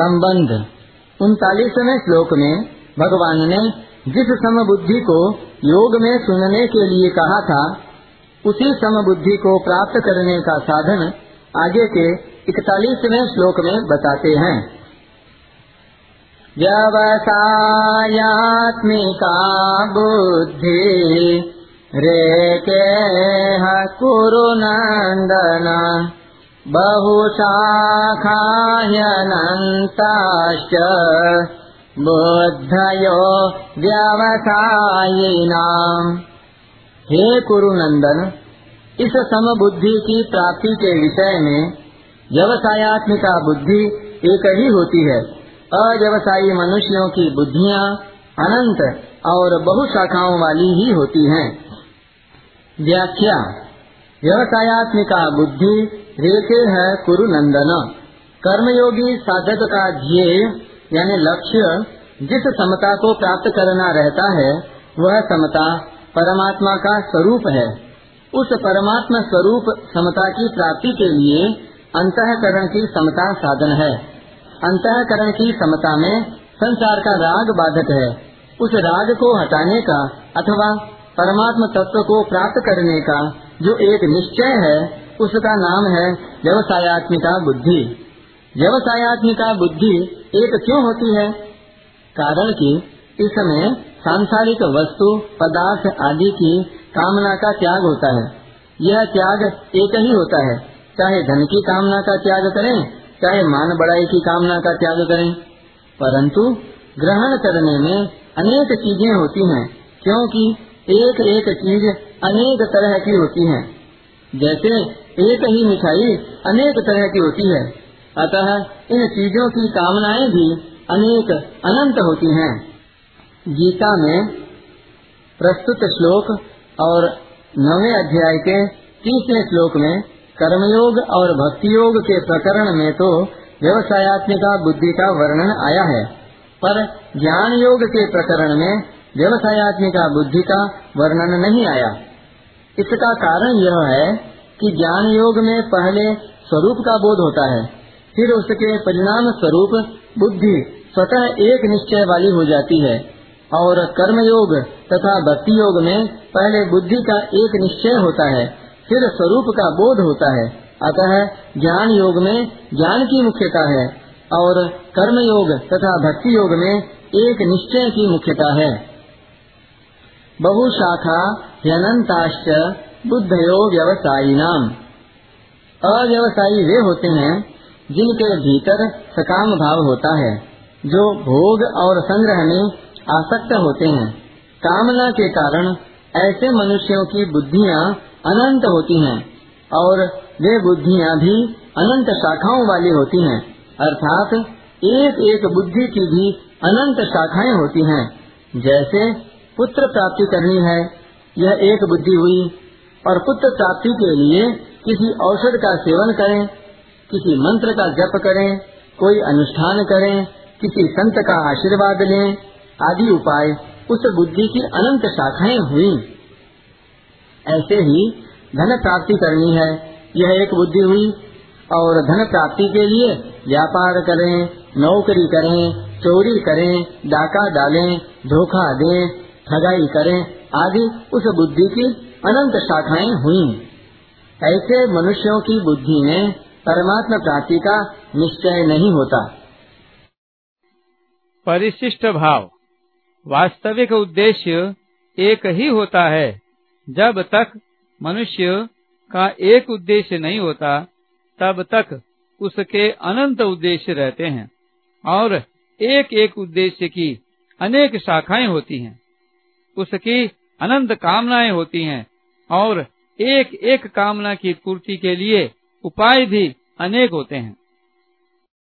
संबंध। उनतालीसवें श्लोक में भगवान ने जिस समबुद्धि को योग में सुनने के लिए कहा था, उसी समबुद्धि को प्राप्त करने का साधन आगे के इकतालीसवें श्लोक में बताते हैं। व्यवसायात्मिका बुद्धि, रेके कुरु नंदन। बहुशाखाह्यनन्ताश्च बुद्धयो व्यवसायिनाम् हे कुरुनंदन इस समबुद्धि की प्राप्ति के विषय में व्यवसायत्मिका बुद्धि एक ही होती है अव्यवसायी मनुष्यों की बुद्धियाँ अनंत और बहु शाखाओं वाली ही होती हैं। व्याख्या, व्यवसायत्मिका बुद्धि रेखे है कुरु नंदन कर्मयोगी साधक का ध्येय, यानी लक्ष्य, जिस समता को प्राप्त करना रहता है, वह समता परमात्मा का स्वरूप है। उस परमात्मा स्वरूप समता की प्राप्ति के लिए अंतकरण की समता साधन है। अंतकरण की समता में संसार का राग बाधक है। उस राग को हटाने का अथवा परमात्मा तत्व को प्राप्त करने का जो एक निश्चय है उसका नाम है व्यवसायत्मिका बुद्धि। व्यवसायत्मिका बुद्धि एक क्यों होती है? कारण कि इसमें सांसारिक वस्तु, पदार्थ आदि की कामना का त्याग होता है। यह त्याग एक ही होता है। चाहे धन की कामना का त्याग करें, चाहे मान बड़ाई की कामना का त्याग करें। परंतु ग्रहण करने में अनेक चीज़ें होती हैं, क्योंकि एक एक चीज़ अनेक तरह की होती है। जैसे एक ही मिठाई अनेक तरह की होती है। अतः इन चीज़ों की कामनाएँ भी अनेक अनंत होती हैं। गीता में प्रस्तुत श्लोक और नवे अध्याय के तीसरे श्लोक में कर्मयोग और भक्ति योग के प्रकरण में तो व्यवसायत्मिका बुद्धि का वर्णन आया है। पर ज्ञान योग के प्रकरण में व्यवसायत्मिका बुद्धि का वर्णन नहीं आया। इसका कारण यह है कि ज्ञान योग में पहले स्वरूप का बोध होता है, फिर उसके परिणाम स्वरूप बुद्धि स्वतः एक निश्चय वाली हो जाती है। और कर्म योग तथा भक्ति योग में पहले बुद्धि का एक निश्चय होता है, फिर स्वरूप का बोध होता है। अतः ज्ञान योग में ज्ञान की मुख्यता है, और कर्म योग तथा भक्ति योग में एक निश्चय की मुख्यता है। बहुशाखा ह्यनताश्च बुद्धयो व्यवसायी नाम अव्यवसायी वे होते हैं, जिनके भीतर सकाम भाव होता है, जो भोग और संग्रह में आसक्त होते हैं। कामना के कारण ऐसे मनुष्यों की बुद्धियाँ अनंत होती हैं, और वे बुद्धियाँ भी अनंत शाखाओं वाली होती हैं, अर्थात एक एक बुद्धि की भी अनंत शाखाएँ होती हैं। जैसे पुत्र प्राप्ति करनी है, यह एक बुद्धि हुई और पुत्र प्राप्ति के लिए किसी औषध का सेवन करें, किसी मंत्र का जप करें, कोई अनुष्ठान करें, किसी संत का आशीर्वाद लें, आदि उपाय उस बुद्धि की अनंत शाखाएँ हुई। ऐसे ही धन प्राप्ति करनी है, यह एक बुद्धि हुई। और धन प्राप्ति के लिए व्यापार करें, नौकरी करें, चोरी करें, डाका डालें, धोखा दें, ठगाई करें, आदि उस बुद्धि की अनंत शाखाएँ हुई। ऐसे मनुष्यों की बुद्धि में परमात्मा प्राप्ति का निश्चय नहीं होता। परिशिष्ट भाव। वास्तविक उद्देश्य एक ही होता है। जब तक मनुष्य का एक उद्देश्य नहीं होता, तब तक उसके अनंत उद्देश्य रहते हैं और एक एक उद्देश्य की अनेक शाखाएँ होती हैं। उसकी अनंत कामनाएँ होती हैं। और एक एक कामना की पूर्ति के लिए उपाय भी अनेक होते हैं।